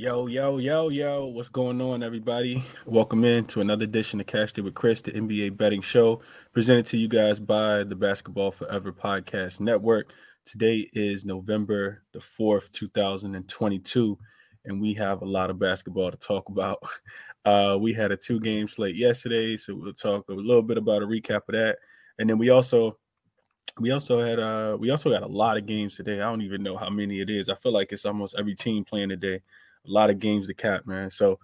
Yo, yo, yo, yo, what's going on, everybody? Welcome in to another edition of Cashed It with Chris, the NBA betting show, presented to you guys by the Basketball Forever Podcast Network. Today is November the 4th, 2022, and we have a lot of basketball to talk about. Uh, we had a two game slate yesterday, so we'll talk a little bit about a recap of that. And then we also we also had uh we also got a lot of games today. I don't even know how many it is. I feel like it's almost every team playing today a lot of games to cap, man. So,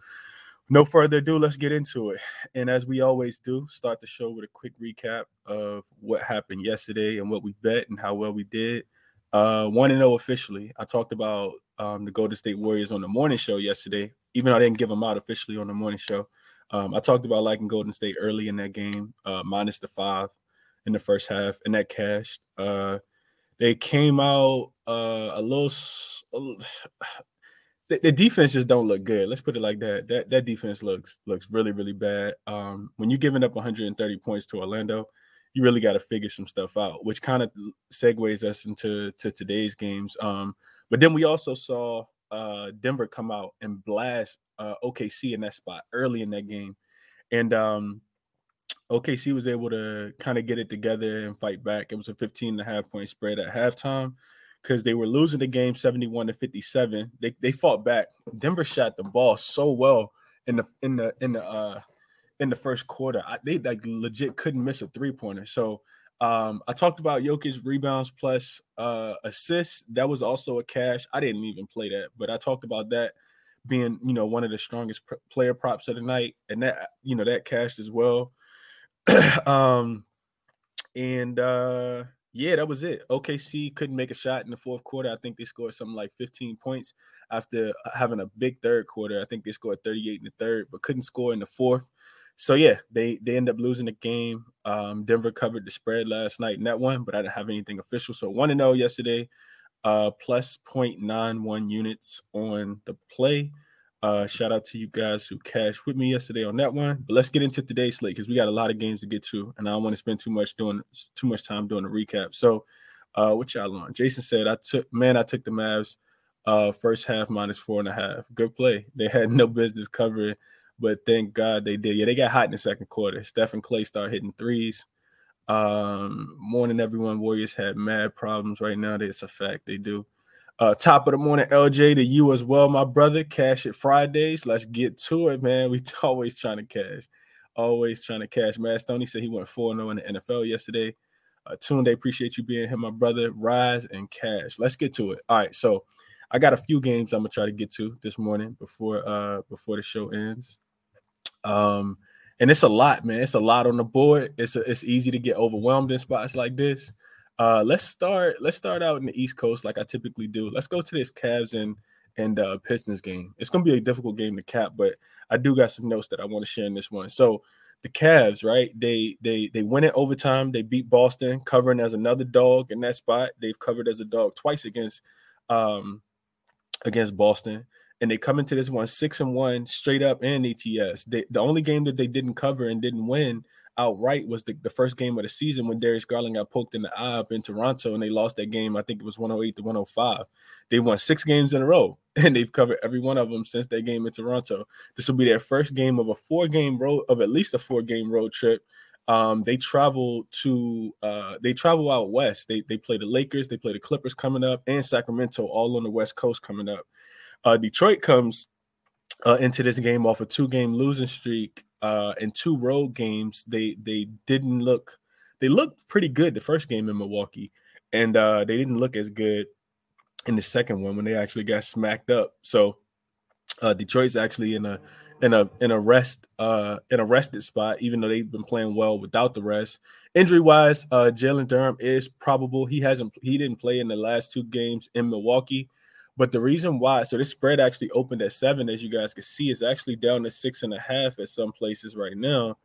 no further ado, let's get into it. And as we always do, start the show with a quick recap of what happened yesterday and what we bet and how well we did. Uh, one and zero oh officially. I talked about um, the Golden State Warriors on the morning show yesterday, even though I didn't give them out officially on the morning show. Um, I talked about liking Golden State early in that game, uh, minus the five in the first half, and that cashed. Uh, they came out uh, a little the, the, defense just don't look good. Let's put it like that. That that defense looks looks really really bad. Um, when you're giving up 130 points to Orlando, you really got to figure some stuff out, which kind of segues us into to today's games. Um, but then we also saw uh, Denver come out and blast uh, OKC in that spot early in that game, and um, OKC was able to kind of get it together and fight back. It was a 15 and a half point spread at halftime because they were losing the game 71 to 57. They they fought back. Denver shot the ball so well in the in the in the uh in the first quarter. I, they like legit couldn't miss a three pointer. So um I talked about Jokic's rebounds plus uh assists. That was also a cash. I didn't even play that, but I talked about that being you know one of the strongest pr- player props of the night, and that you know that cashed as well. um and uh yeah, that was it. OKC couldn't make a shot in the fourth quarter. I think they scored something like 15 points after uh, having a big third quarter. I think they scored 38 in the third, but couldn't score in the fourth. So yeah, they they end up losing the game. Um, Denver covered the spread last night in that one, but I didn't have anything official. So one to zero yesterday, uh, plus 0.91 units on the play. Uh, shout out to you guys who cashed with me yesterday on that one. But let's get into today's slate because we got a lot of games to get to, and I don't want to spend too much doing too much time doing a recap. So, uh, what y'all on? Jason said, "I took man, I took the Mavs, uh, first half minus four and a half. Good play. They had no business covering, but thank God they did. Yeah, they got hot in the second quarter. Steph and Klay start hitting threes. Um, morning, everyone. Warriors had mad problems right now. It's a fact they do. Uh, top of the morning, LJ, to you as well, my brother. Cash it Fridays. Let's get to it, man. We always trying to cash, always trying to cash. Man, Stoney said he went 4 0 in the NFL yesterday. Uh, Tunde, appreciate you being here, my brother. Rise and cash. Let's get to it. All right, so I got a few games I'm gonna try to get to this morning before uh before the show ends. Um, and it's a lot, man. It's a lot on the board. It's a, it's easy to get overwhelmed in spots like this. Uh, let's start. Let's start out in the East Coast, like I typically do. Let's go to this Cavs and and uh, Pistons game. It's to be a difficult game to cap, but I do got some notes that I want to share in this one. So the Cavs, right? They they they win it overtime. They beat Boston, covering as another dog in that spot. They've covered as a dog twice against um against Boston. And they come into this one six and one straight up and ATS. They, the only game that they didn't cover and didn't win outright was the, the first game of the season when Darius Garland got poked in the eye up in Toronto and they lost that game. I think it was 108 to 105. They won six games in a row and they've covered every one of them since that game in Toronto. This will be their first game of a four game road of at least a four game road trip. Um, they travel to uh, they travel out west. They they play the Lakers, they play the Clippers coming up, and Sacramento all on the West Coast coming up. Uh, Detroit comes uh, into this game off a two game losing streak uh, in two road games, they they didn't look they looked pretty good the first game in Milwaukee, and uh, they didn't look as good in the second one when they actually got smacked up. So uh, Detroit's actually in a in a in a rest uh in a rested spot, even though they've been playing well without the rest. Injury wise, uh Jalen Duren is probable. He hasn't he didn't play in the last two games in Milwaukee. But the reason why, so this spread actually opened at seven, as you guys can see, is actually down to six and a half at some places right now.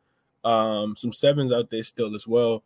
Um, some sevens out there still as well.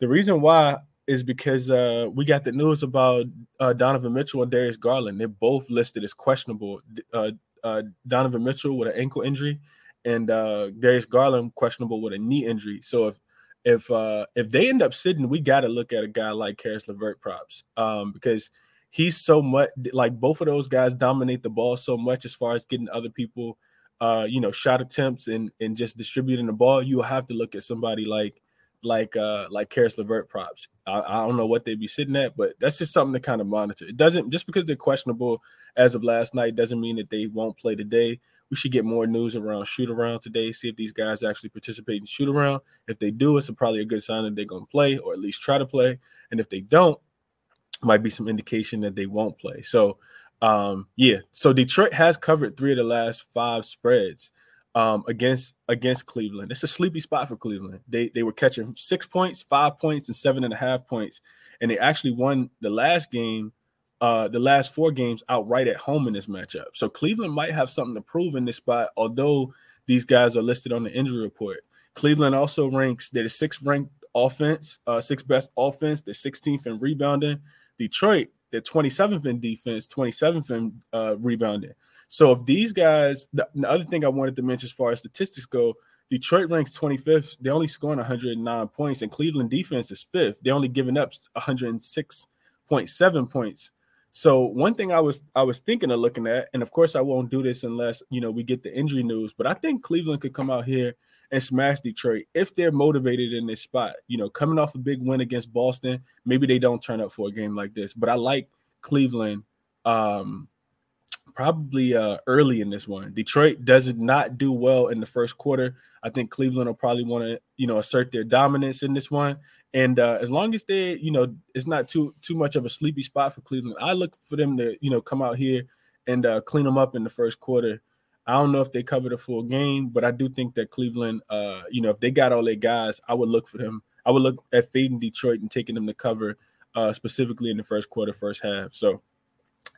The reason why is because uh, we got the news about uh, Donovan Mitchell and Darius Garland. They're both listed as questionable. Uh, uh Donovan Mitchell with an ankle injury, and uh, Darius Garland questionable with a knee injury. So if if uh, if they end up sitting, we got to look at a guy like Caris LeVert props um, because – he's so much like both of those guys dominate the ball so much as far as getting other people uh, you know, shot attempts and and just distributing the ball, you have to look at somebody like like uh like Caris LeVert props. I, I, don't know what they'd be sitting at, but that's just something to kind of monitor. It doesn't just because they're questionable as of last night doesn't mean that they won't play today. We should get more news around shoot around today, see if these guys actually participate in shoot around. If they do, it's probably a good sign that they're gonna play or at least try to play. And if they don't, might be some indication that they won't play. So um, yeah, so Detroit has covered three of the last five spreads um, against against Cleveland. It's a sleepy spot for Cleveland. They they were catching six points, five points, and seven and a half points, and they actually won the last game, uh, the last four games outright at home in this matchup. So Cleveland might have something to prove in this spot, although these guys are listed on the injury report. Cleveland also ranks they're the sixth ranked offense, uh, sixth best offense. They're 16th in rebounding. Detroit they're 27th in defense, 27th in uh, rebounding. So if these guys, the, the, other thing I wanted to mention as far as statistics go, Detroit ranks 25th. They're only scoring 109 points, and Cleveland defense is fifth. They're only giving up 106.7 points. So one thing I was I was thinking of looking at, and of course I won't do this unless you know we get the injury news, but I think Cleveland could come out here and smash Detroit if they're motivated in this spot. You know, coming off a big win against Boston, maybe they don't turn up for a game like this. But I like Cleveland um probably uh early in this one. Detroit does not do well in the first quarter. I think Cleveland will probably want to, you know, assert their dominance in this one. And uh, as long as they, you know, it's not too too much of a sleepy spot for Cleveland, I look for them to, you know, come out here and uh, clean them up in the first quarter I don't know if they covered a full game, but I do think that Cleveland, uh, you know, if they got all their guys, I would look for them. I would look at fading Detroit and taking them to cover, uh, specifically in the first quarter, first half. So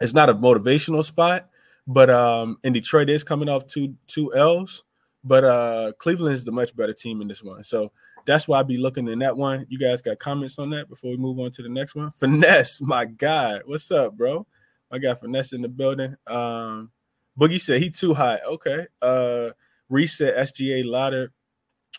it's not a motivational spot, but um, and Detroit is coming off two two L's, but uh, Cleveland is the much better team in this one. So that's why I'd be looking in that one. You guys got comments on that before we move on to the next one? Finesse, my God, what's up, bro? I got finesse in the building. Um, Boogie said he too high. Okay. Uh reset SGA ladder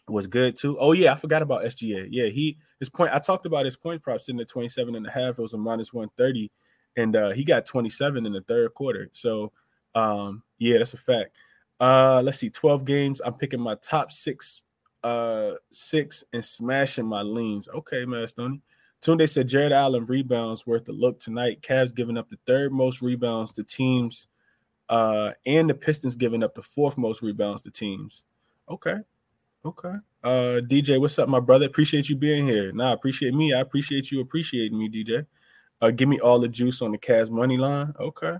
was good too. Oh yeah, I forgot about SGA. Yeah, he his point. I talked about his point props in the 27 and a half. It was a minus 130, and uh he got 27 in the third quarter. So um yeah, that's a fact. Uh let's see, 12 games. I'm picking my top six uh six and smashing my leans. Okay, man, Stoney. Tunde said Jarrett Allen rebounds worth a look tonight. Cavs giving up the third most rebounds to teams uh, and the Pistons giving up the fourth most rebounds to teams. Okay. Okay. Uh, DJ, what's up, my brother? Appreciate you being here. Nah, appreciate me. I appreciate you appreciating me, DJ. Uh, give me all the juice on the Cavs money line. Okay.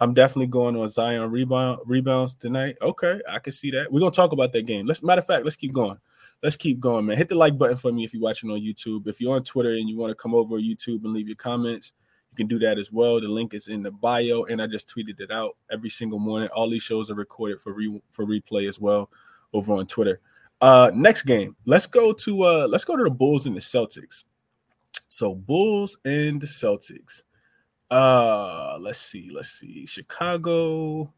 I'm definitely going on Zion rebound rebounds tonight. Okay, I can see that. We're gonna talk about that game. Let's matter of fact, let's keep going. Let's keep going, man. Hit the like button for me if you're watching on YouTube. If you're on Twitter and you want to come over YouTube and leave your comments, you can do that as well. The link is in the bio, and I just tweeted it out every single morning. All these shows are recorded for re- for replay as well over on Twitter. Uh, next game, let's go to uh, let's go to the Bulls and the Celtics. So Bulls and the Celtics. Uh, let's see, let's see. Chicago.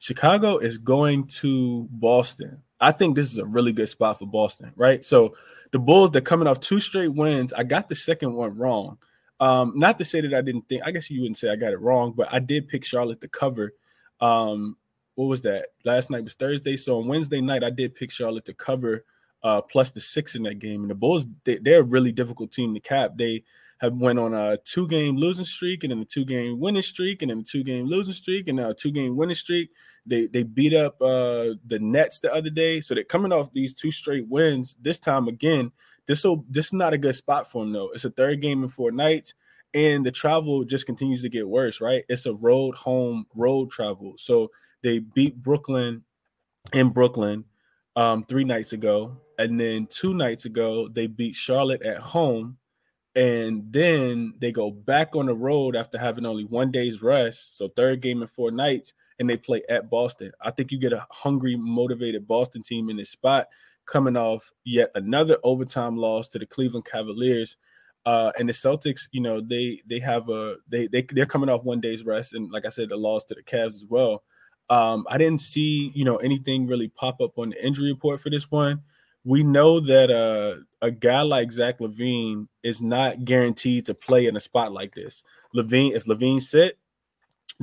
Chicago is going to Boston. I think this is a really good spot for Boston, right? So the Bulls, they're coming off two straight wins. I got the second one wrong. Um, not to say that I didn't think, I guess you wouldn't say I got it wrong, but I did pick Charlotte to cover. Um, what was that? Last night was Thursday. So on Wednesday night, I did pick Charlotte to cover uh, plus the six in that game. And the Bulls, they, are a really difficult team to cap. They have went on a two game losing streak and then a two game winning streak and then a two game losing streak and now a two game winning streak. They they beat up uh, the Nets the other day, so they're coming off these two straight wins. This time again, this will this is not a good spot for them though. It's a third game in four nights, and the travel just continues to get worse. Right? It's a road home road travel. So they beat Brooklyn in Brooklyn um, three nights ago, and then two nights ago they beat Charlotte at home and then they go back on the road after having only one day's rest. So third game in four nights, and they play at Boston. I think you get a hungry, motivated Boston team in this spot, coming off yet another overtime loss to the Cleveland Cavaliers. Uh, and the Celtics, you know, they they have a they they they're coming off one day's rest, and like I said, the loss to the Cavs as well. Um, I didn't see you know anything really pop up on the injury report for this one we know that uh, a guy like Zach LaVine is not guaranteed to play in a spot like this. LaVine, if LaVine sit,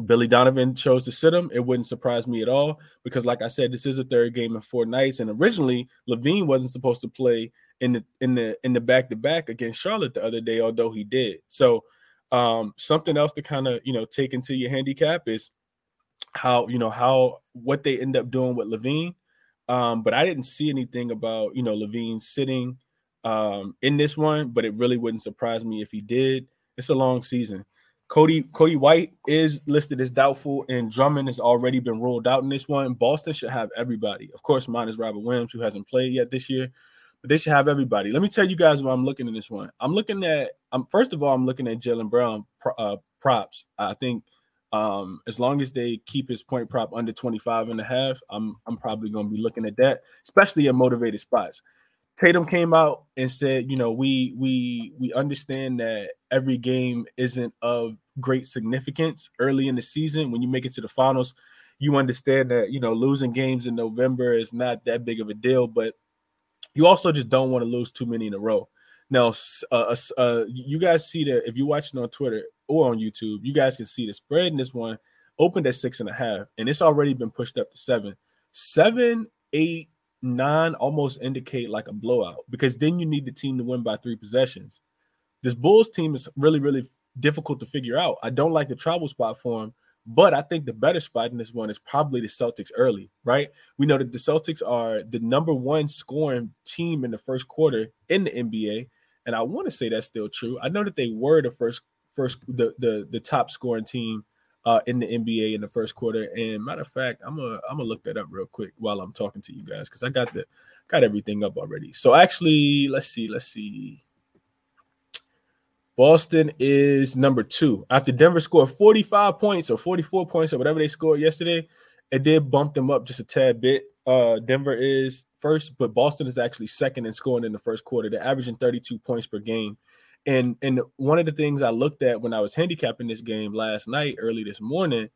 Billy Donovan chose to sit him. It wouldn't surprise me at all because, like I said, this is a third game in four nights, and originally LaVine wasn't supposed to play in the in the in the back to back against Charlotte the other day, although he did. So, um, something else to kind of you know take into your handicap is how you know how what they end up doing with LaVine. Um, but I didn't see anything about you know LaVine sitting um, in this one, but it really wouldn't surprise me if he did. It's a long season. Coby Coby White is listed as doubtful, and Drummond has already been ruled out in this one. Boston should have everybody. Of course, mine is Robert Williams, who hasn't played yet this year, but they should have everybody. Let me tell you guys what I'm looking in this one. I'm looking at. I'm first of all, I'm looking at Jaylen Brown uh, props. I think um, as long as they keep his point prop under 25 and a half, I'm I'm probably going to be looking at that, especially in motivated spots. Tatum came out and said, you know, we we we understand that every game isn't of great significance early in the season. When you make it to the finals, you understand that you know losing games in November is not that big of a deal, but you also just don't want to lose too many in a row. Now, uh, uh, uh, you guys see that if you're watching on Twitter or on YouTube, you guys can see the spread in this one opened at six and a half, and it's already been pushed up to seven. Seven, eight, nine almost indicate like a blowout because then you need the team to win by three possessions. This Bulls team is really, really difficult to figure out. I don't like the travel spot for them, but I think the better spot in this one is probably the Celtics early, right? We know that the Celtics are the number one scoring team in the first quarter in the NBA. And I want to say that's still true. I know that they were the first first the the, the top scoring team uh, in the NBA in the first quarter. And matter of fact, I'm gonna I'm gonna look that up real quick while I'm talking to you guys because I got the got everything up already. So actually, let's see, let's see. Boston is number two after Denver scored 45 points or 44 points or whatever they scored yesterday. It did bump them up just a tad bit. Uh, Denver is first, but Boston is actually second in scoring in the first quarter. They're averaging 32 points per game. And and one of the things I looked at when I was handicapping this game last night, early this morning,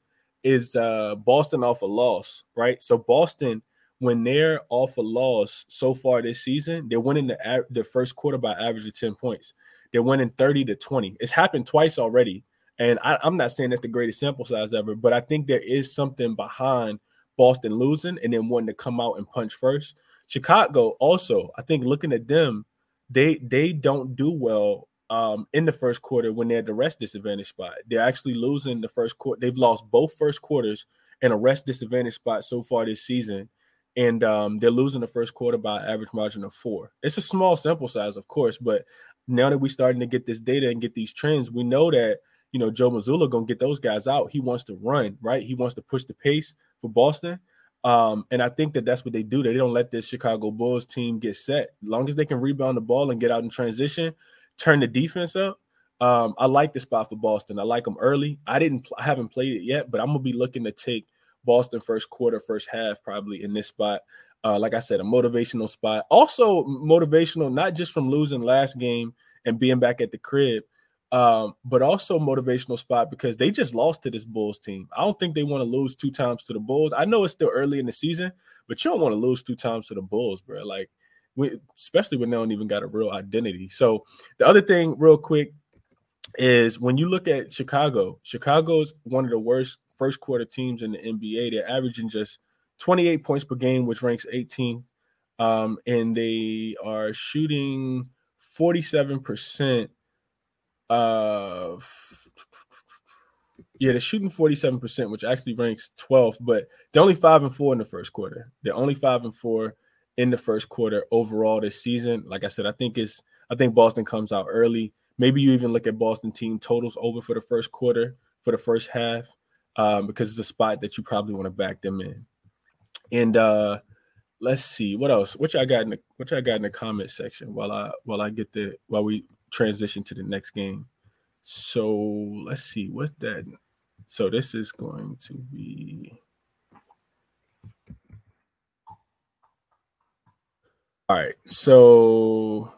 is uh Boston off a loss, right? So Boston, when they're off a loss so far this season, they're winning the the first quarter by average of 10 points. They're winning 30 to 20. It's happened twice already. And I, I'm not saying that's the greatest sample size ever, but I think there is something behind Boston losing and then wanting to come out and punch first. Chicago also, I think looking at them, they they don't do well um, in the first quarter when they're at the rest disadvantage spot. They're actually losing the first quarter. They've lost both first quarters in a rest disadvantage spot so far this season. And um, they're losing the first quarter by average margin of four. It's a small sample size, of course, but now that we're starting to get this data and get these trends, we know that you know Joe Mazzulla gonna get those guys out. He wants to run, right? He wants to push the pace for Boston. Um, and I think that that's what they do. They don't let this Chicago Bulls team get set. As long as they can rebound the ball and get out in transition, turn the defense up. Um, I like the spot for Boston. I like them early. I didn't, I haven't played it yet, but I'm gonna be looking to take Boston first quarter, first half, probably in this spot. Uh, like I said, a motivational spot. Also motivational, not just from losing last game and being back at the crib, um, but also motivational spot because they just lost to this Bulls team. I don't think they want to lose two times to the Bulls. I know it's still early in the season, but you don't want to lose two times to the Bulls, bro. Like especially when they don't even got a real identity. So the other thing, real quick, is when you look at Chicago, Chicago's one of the worst first quarter teams in the NBA. They're averaging just 28 points per game, which ranks 18th. Um, and they are shooting 47% of yeah, they're shooting 47%, which actually ranks 12th, but they're only five and four in the first quarter. They're only five and four in the first quarter overall this season. Like I said, I think it's I think Boston comes out early. Maybe you even look at Boston team totals over for the first quarter for the first half um, because it's a spot that you probably want to back them in. And uh, let's see what else. What I got in the what I got in the comment section while I while I get the while we transition to the next game. So let's see what that. So this is going to be. All right. So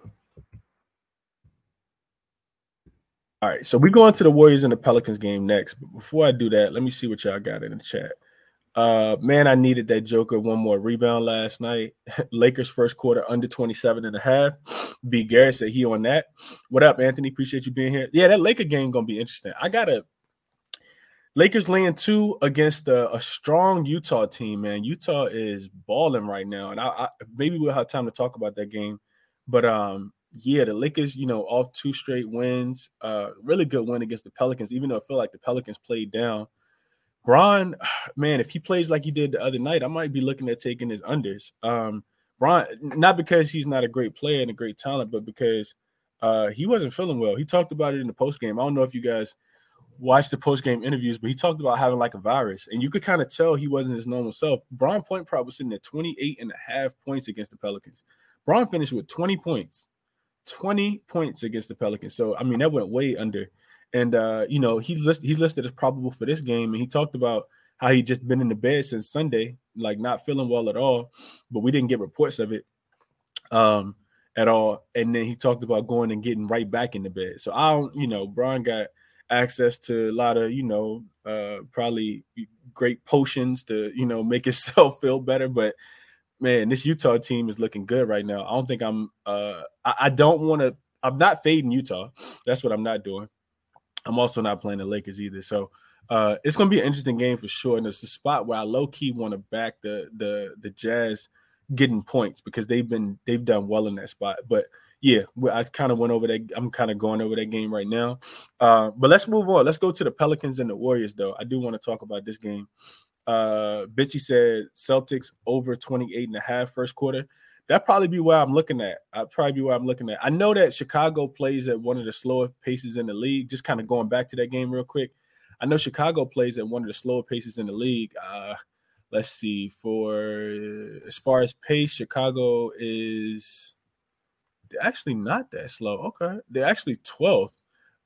all right. So we go into the Warriors and the Pelicans game next. But before I do that, let me see what y'all got in the chat. Uh, man, I needed that Joker one more rebound last night. Lakers first quarter under 27 and a half. B. Garrett said he on that. What up, Anthony? Appreciate you being here. Yeah, that Laker game gonna be interesting. I gotta Lakers laying two against a, a, strong Utah team, man. Utah is balling right now, and I, I, maybe we'll have time to talk about that game. But um, yeah, the Lakers, you know, off two straight wins, uh, really good win against the Pelicans, even though I feel like the Pelicans played down. Bron, man, if he plays like he did the other night, I might be looking at taking his unders. Um, Bron, not because he's not a great player and a great talent, but because uh, he wasn't feeling well. He talked about it in the post game. I don't know if you guys watched the post game interviews, but he talked about having like a virus, and you could kind of tell he wasn't his normal self. Brian Point Prop was sitting at 28 and a half points against the Pelicans. Brian finished with 20 points, 20 points against the Pelicans. So I mean that went way under. And uh, you know, he list, he's listed as probable for this game, and he talked about how he just been in the bed since Sunday, like not feeling well at all. But we didn't get reports of it um at all. And then he talked about going and getting right back in the bed. So I don't, you know, Brian got access to a lot of you know uh, probably great potions to you know make himself feel better but man this utah team is looking good right now. I don't think i'm uh, I, I don't want to i'm not fading utah. That's what i'm not doing. I'm also not playing the lakers either. So uh, it's going to be an interesting game for sure and it's a spot where i low-key want to back the the the jazz getting points because they've been they've done well in that spot. But yeah, I kind of went over that. I'm kind of going over that game right now. Uh, but let's move on. Let's go to the Pelicans and the Warriors, though. I do want to talk about this game. Uh, Bitsy said Celtics over 28 and a half first quarter. That probably be where I'm looking at. I'd probably be where I'm looking at. I know that Chicago plays at one of the slower paces in the league. Just kind of going back to that game real quick. I know Chicago plays at one of the slower paces in the league. Uh, let's see. For as far as pace, Chicago is they're actually not that slow. Okay. They're actually 12th.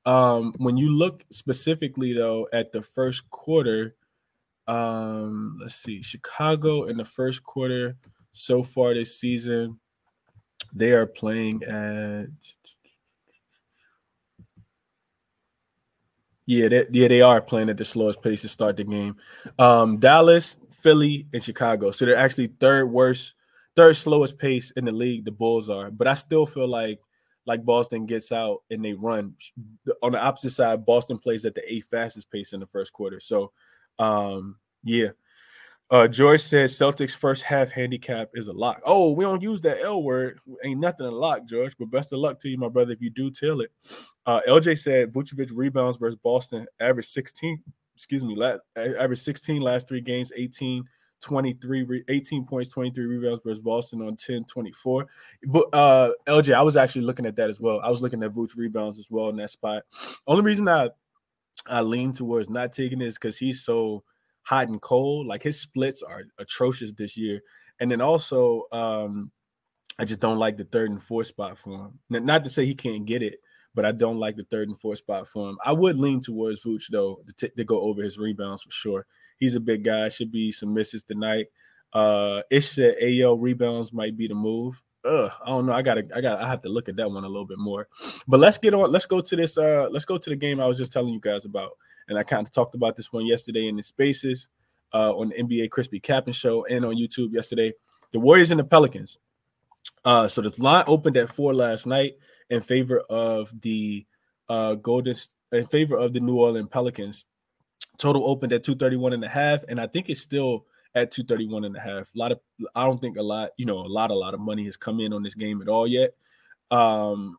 Um, when you look specifically though at the first quarter, um, let's see, Chicago in the first quarter so far this season, they are playing at yeah, they, yeah, they are playing at the slowest pace to start the game. Um, Dallas, Philly, and Chicago. So they're actually third worst third slowest pace in the league. The Bulls are, but I still feel like like Boston gets out and they run. On the opposite side, Boston plays at the eighth fastest pace in the first quarter. So, um, yeah. Uh, George says Celtics first half handicap is a lock. Oh, we don't use that L word. Ain't nothing a lock, George. But best of luck to you, my brother, if you do tell it. Uh, LJ said Vucevic rebounds versus Boston average 16. Excuse me, last, average 16 last three games, 18 23, 18 points, 23 rebounds versus Boston on 10, 24. Uh, LJ, I was actually looking at that as well. I was looking at Vooch rebounds as well in that spot. Only reason I I lean towards not taking is because he's so hot and cold. Like his splits are atrocious this year. And then also, um, I just don't like the third and fourth spot for him. Not to say he can't get it, but I don't like the third and fourth spot for him. I would lean towards Vooch though to, t- to go over his rebounds for sure. He's a big guy. Should be some misses tonight. Uh, Ish said AO rebounds might be the move. Ugh, I don't know. I gotta, I got, I have to look at that one a little bit more. But let's get on. Let's go to this. Uh, let's go to the game I was just telling you guys about, and I kind of talked about this one yesterday in the Spaces, uh, on the NBA Crispy Captain Show and on YouTube yesterday. The Warriors and the Pelicans. Uh, so the line opened at four last night in favor of the uh Golden in favor of the New Orleans Pelicans. Total opened at 231 and a half, and I think it's still at 231 and a half. A lot of I don't think a lot, you know, a lot, a lot of money has come in on this game at all yet. Um,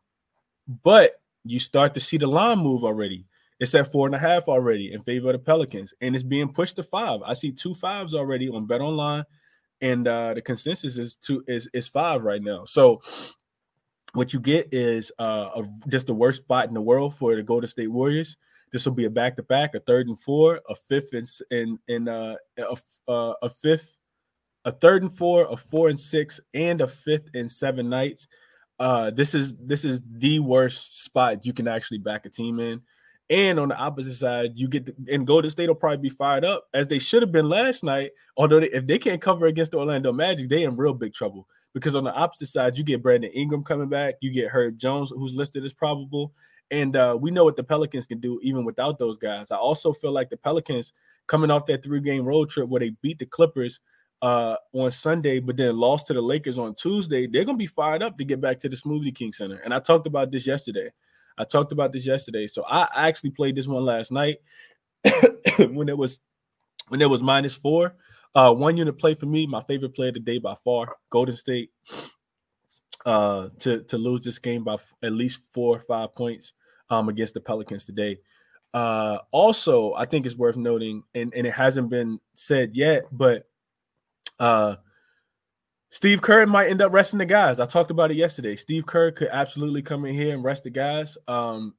but you start to see the line move already. It's at four and a half already in favor of the Pelicans, and it's being pushed to five. I see two fives already on Bet Online, and uh, the consensus is two is is five right now. So what you get is uh, a, just the worst spot in the world for the Golden State Warriors. This will be a back to back, a third and four, a fifth and in in uh, a, uh, a fifth, a third and four, a four and six, and a fifth and seven nights. Uh, this is this is the worst spot you can actually back a team in. And on the opposite side, you get the, and Golden State will probably be fired up as they should have been last night. Although they, if they can't cover against the Orlando Magic, they in real big trouble because on the opposite side, you get Brandon Ingram coming back, you get Herb Jones, who's listed as probable, and uh, we know what the Pelicans can do even without those guys. I also feel like the Pelicans coming off that three game road trip where they beat the Clippers uh, on Sunday, but then lost to the Lakers on Tuesday, they're gonna be fired up to get back to the Smoothie King Center. And I talked about this yesterday. I talked about this yesterday. So I actually played this one last night when it was when it was minus four. Uh, one unit play for me, my favorite play of the day by far, Golden State. Uh, to to lose this game by f- at least four or five points um, against the Pelicans today. Uh, also, I think it's worth noting, and, and it hasn't been said yet, but uh, Steve Kerr might end up resting the guys. I talked about it yesterday. Steve Kerr could absolutely come in here and rest the guys. Um,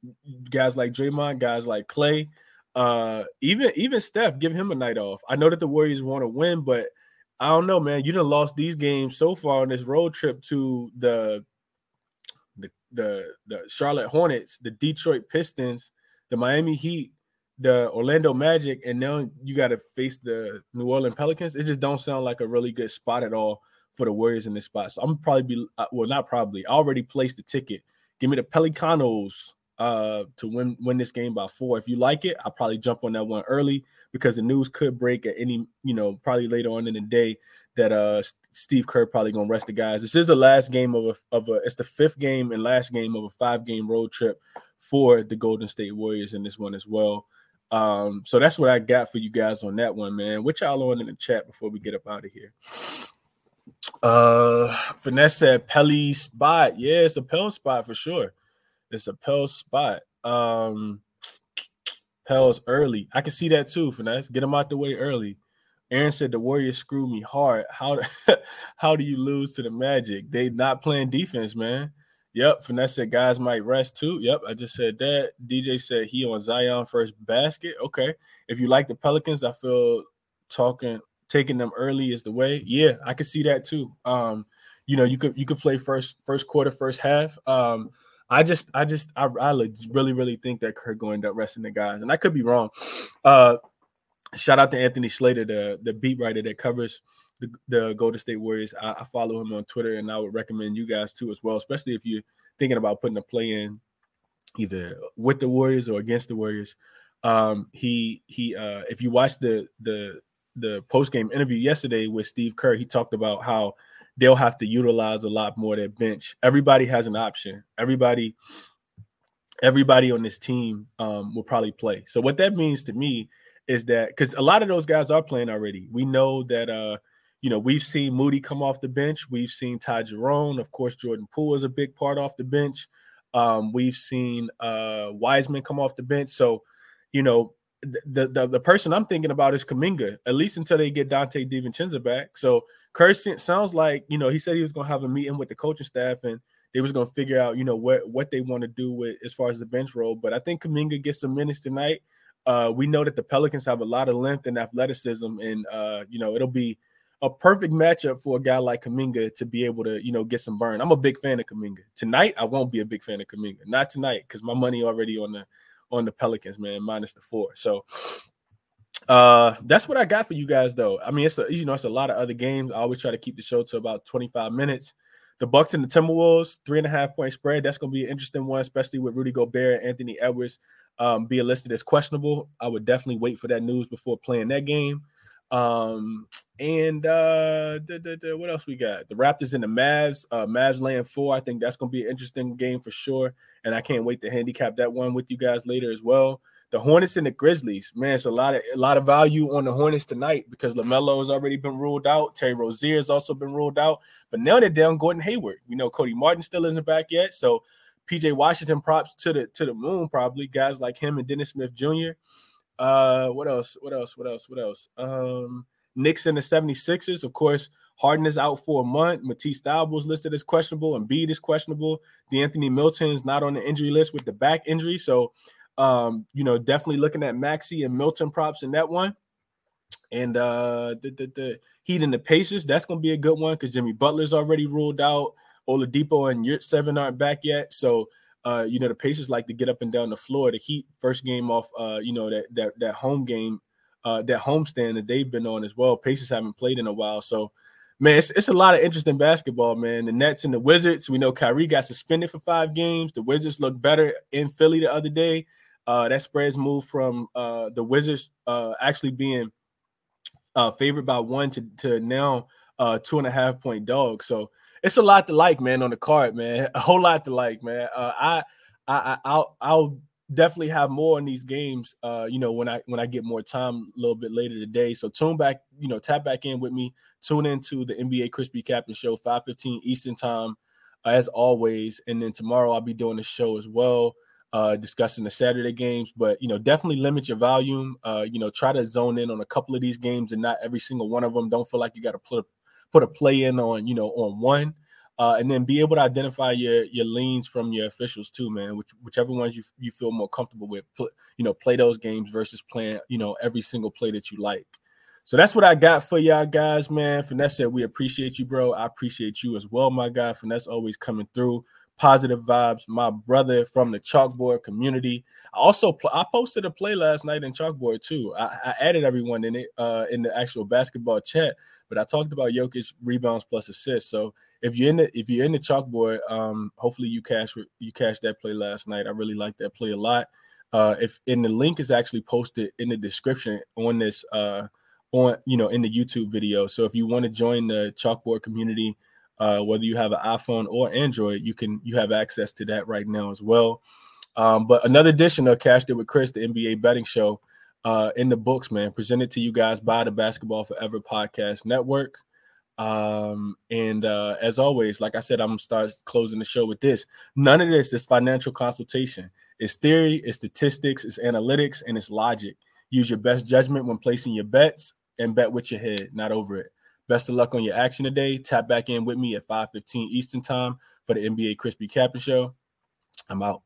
guys like Draymond, guys like Klay, uh, even even Steph, give him a night off. I know that the Warriors want to win, but I don't know, man. You done lost these games so far on this road trip to the the the, Charlotte Hornets, the Detroit Pistons, the Miami Heat, the Orlando Magic, and now you got to face the New Orleans Pelicans. It just don't sound like a really good spot at all for the Warriors in this spot. So I'm probably be uh, well, not probably. I already placed the ticket. Give me the Pelicanos uh to win win this game by four. If you like it, I'll probably jump on that one early because the news could break at any, you know, probably later on in the day that uh Steve Kerr probably gonna rest the guys. This is the last game of a of a it's the fifth game and last game of a five game road trip for the Golden State Warriors in this one as well. Um, so that's what I got for you guys on that one, man. What y'all on in the chat before we get up out of here? Uh, Finesse said Pelly spot. Yeah, it's a Pell spot for sure. It's a Pell spot. Um, Pell's early. I can see that too, Finesse. Get them out the way early. Aaron said the Warriors screw me hard. How how do you lose to the Magic? They not playing defense, man. Yep, Finesse said guys might rest too. Yep, I just said that. DJ said he on Zion first basket. Okay. If you like the Pelicans, I feel talking taking them early is the way. Yeah, I could see that too. Um, you know, you could you could play first first quarter, first half. Um, I just I just I, I really really think that Kerr going to resting the guys, and I could be wrong. Uh, shout out to Anthony Slater, the the beat writer that covers the, the Golden State Warriors. I, I, follow him on Twitter, and I would recommend you guys too as well, especially if you're thinking about putting a play in either with the Warriors or against the Warriors. Um, he he uh, if you watch the the the post game interview yesterday with Steve Kerr, he talked about how they'll have to utilize a lot more their bench. Everybody has an option. Everybody, everybody on this team um, will probably play. So what that means to me is that because a lot of those guys are playing already. We know that uh, you know, we've seen Moody come off the bench. We've seen Ty Jerome. Of course, Jordan Poole is a big part off the bench. Um, we've seen uh, Wiseman come off the bench. So, you know, the, the the person I'm thinking about is Kuminga, at least until they get Donte DiVincenzo back. So Kirsten sounds like you know he said he was to have a meeting with the coaching staff and they was to figure out you know what what they want to do with as far as the bench role. But I think Kuminga gets some minutes tonight. Uh, we know that the Pelicans have a lot of length and athleticism, and uh, you know it'll be a perfect matchup for a guy like Kuminga to be able to, you know, get some burn. I'm a big fan of Kuminga. Tonight, I won't be a big fan of Kuminga. Not tonight, because my money already on the on the Pelicans, man, minus the four. So uh that's what I got for you guys though. I mean, it's a you know, it's a lot of other games. I always try to keep the show to about 25 minutes. The Bucks and the Timberwolves, three and a half point spread. That's gonna be an interesting one, especially with Rudy Gobert and Anthony Edwards um, being listed as questionable. I would definitely wait for that news before playing that game. Um, and uh, da, da, da, what else we got? The Raptors and the Mavs. Uh, Mavs laying four. I think that's going to be an interesting game for sure. And I can't wait to handicap that one with you guys later as well. The Hornets and the Grizzlies. Man, it's a lot of a lot of value on the Hornets tonight because LaMelo has already been ruled out. Terry Rozier has also been ruled out. But now they're down Gordon Hayward. We know Cody Martin still isn't back yet. So PJ Washington props to the to the moon, probably. Guys like him and Dennis Smith Jr. Uh, what else? What else? What else? What else? Um, Knicks and the 76ers. Of course, Harden is out for a month. Matisse Thybulle listed as questionable, and Embiid is questionable. De'Anthony Melton is not on the injury list with the back injury. So, um, you know, definitely looking at Maxey and Melton props in that one. And uh the, the, the Heat and the Pacers, that's gonna be a good one because Jimmy Butler's already ruled out. Oladipo and Yurtseven aren't back yet. So uh, you know, the Pacers like to get up and down the floor. The Heat first game off, uh, you know, that that that home game, uh, that homestand that they've been on as well. Pacers haven't played in a while, so man, it's, it's a lot of interesting basketball, man. The Nets and the Wizards. We know Kyrie got suspended for five games. The Wizards look better in Philly the other day. Uh, that spreads moved from uh, the Wizards uh, actually being uh, favored by one to, to now uh, two and a half point dog. So it's a lot to like, man, on the card, man. A whole lot to like, man. Uh, I, I, I'll, I'll definitely have more in these games. Uh, you know, when I when I get more time a little bit later today. So tune back, you know, tap back in with me. Tune into the NBA Crispy Captain Show, five fifteen Eastern Time, uh, as always. And then tomorrow I'll be doing the show as well uh, discussing the Saturday games. But you know, definitely limit your volume. Uh, you know, try to zone in on a couple of these games and not every single one of them. Don't feel like you got to put a, put a play in on you know on one. Uh, and then be able to identify your your leans from your officials too, man. Which, whichever ones you you feel more comfortable with, put, you know, play those games versus playing you know every single play that you like. So that's what I got for y'all guys, man. Finesse said we appreciate you, bro. I appreciate you as well, my guy. Finesse always coming through positive vibes. My brother from the chalkboard community. I also pl- I posted a play last night in chalkboard too. I, I added everyone in it uh, in the actual basketball chat, but I talked about Jokic rebounds plus assists. So if you're in the if you're in the chalkboard, um, hopefully you cash you cash that play last night. I really like that play a lot. Uh, if and the link is actually posted in the description on this uh on you know in the YouTube video. So if you want to join the chalkboard community uh, whether you have an iphone or android you can you have access to that right now as well. Um, but another edition of Cash it with chris the nba betting show uh, in the books man presented to you guys by the basketball forever podcast network. Um, and uh, as always like i said i'm gonna start closing the show with this. None of this is financial consultation. It's theory it's statistics it's analytics and it's logic. Use your best judgment when placing your bets and bet with your head not over it Best of luck on your action today. Tap back in with me at 5:15 Eastern Time for the NBA Crispy Captain Show. I'm out.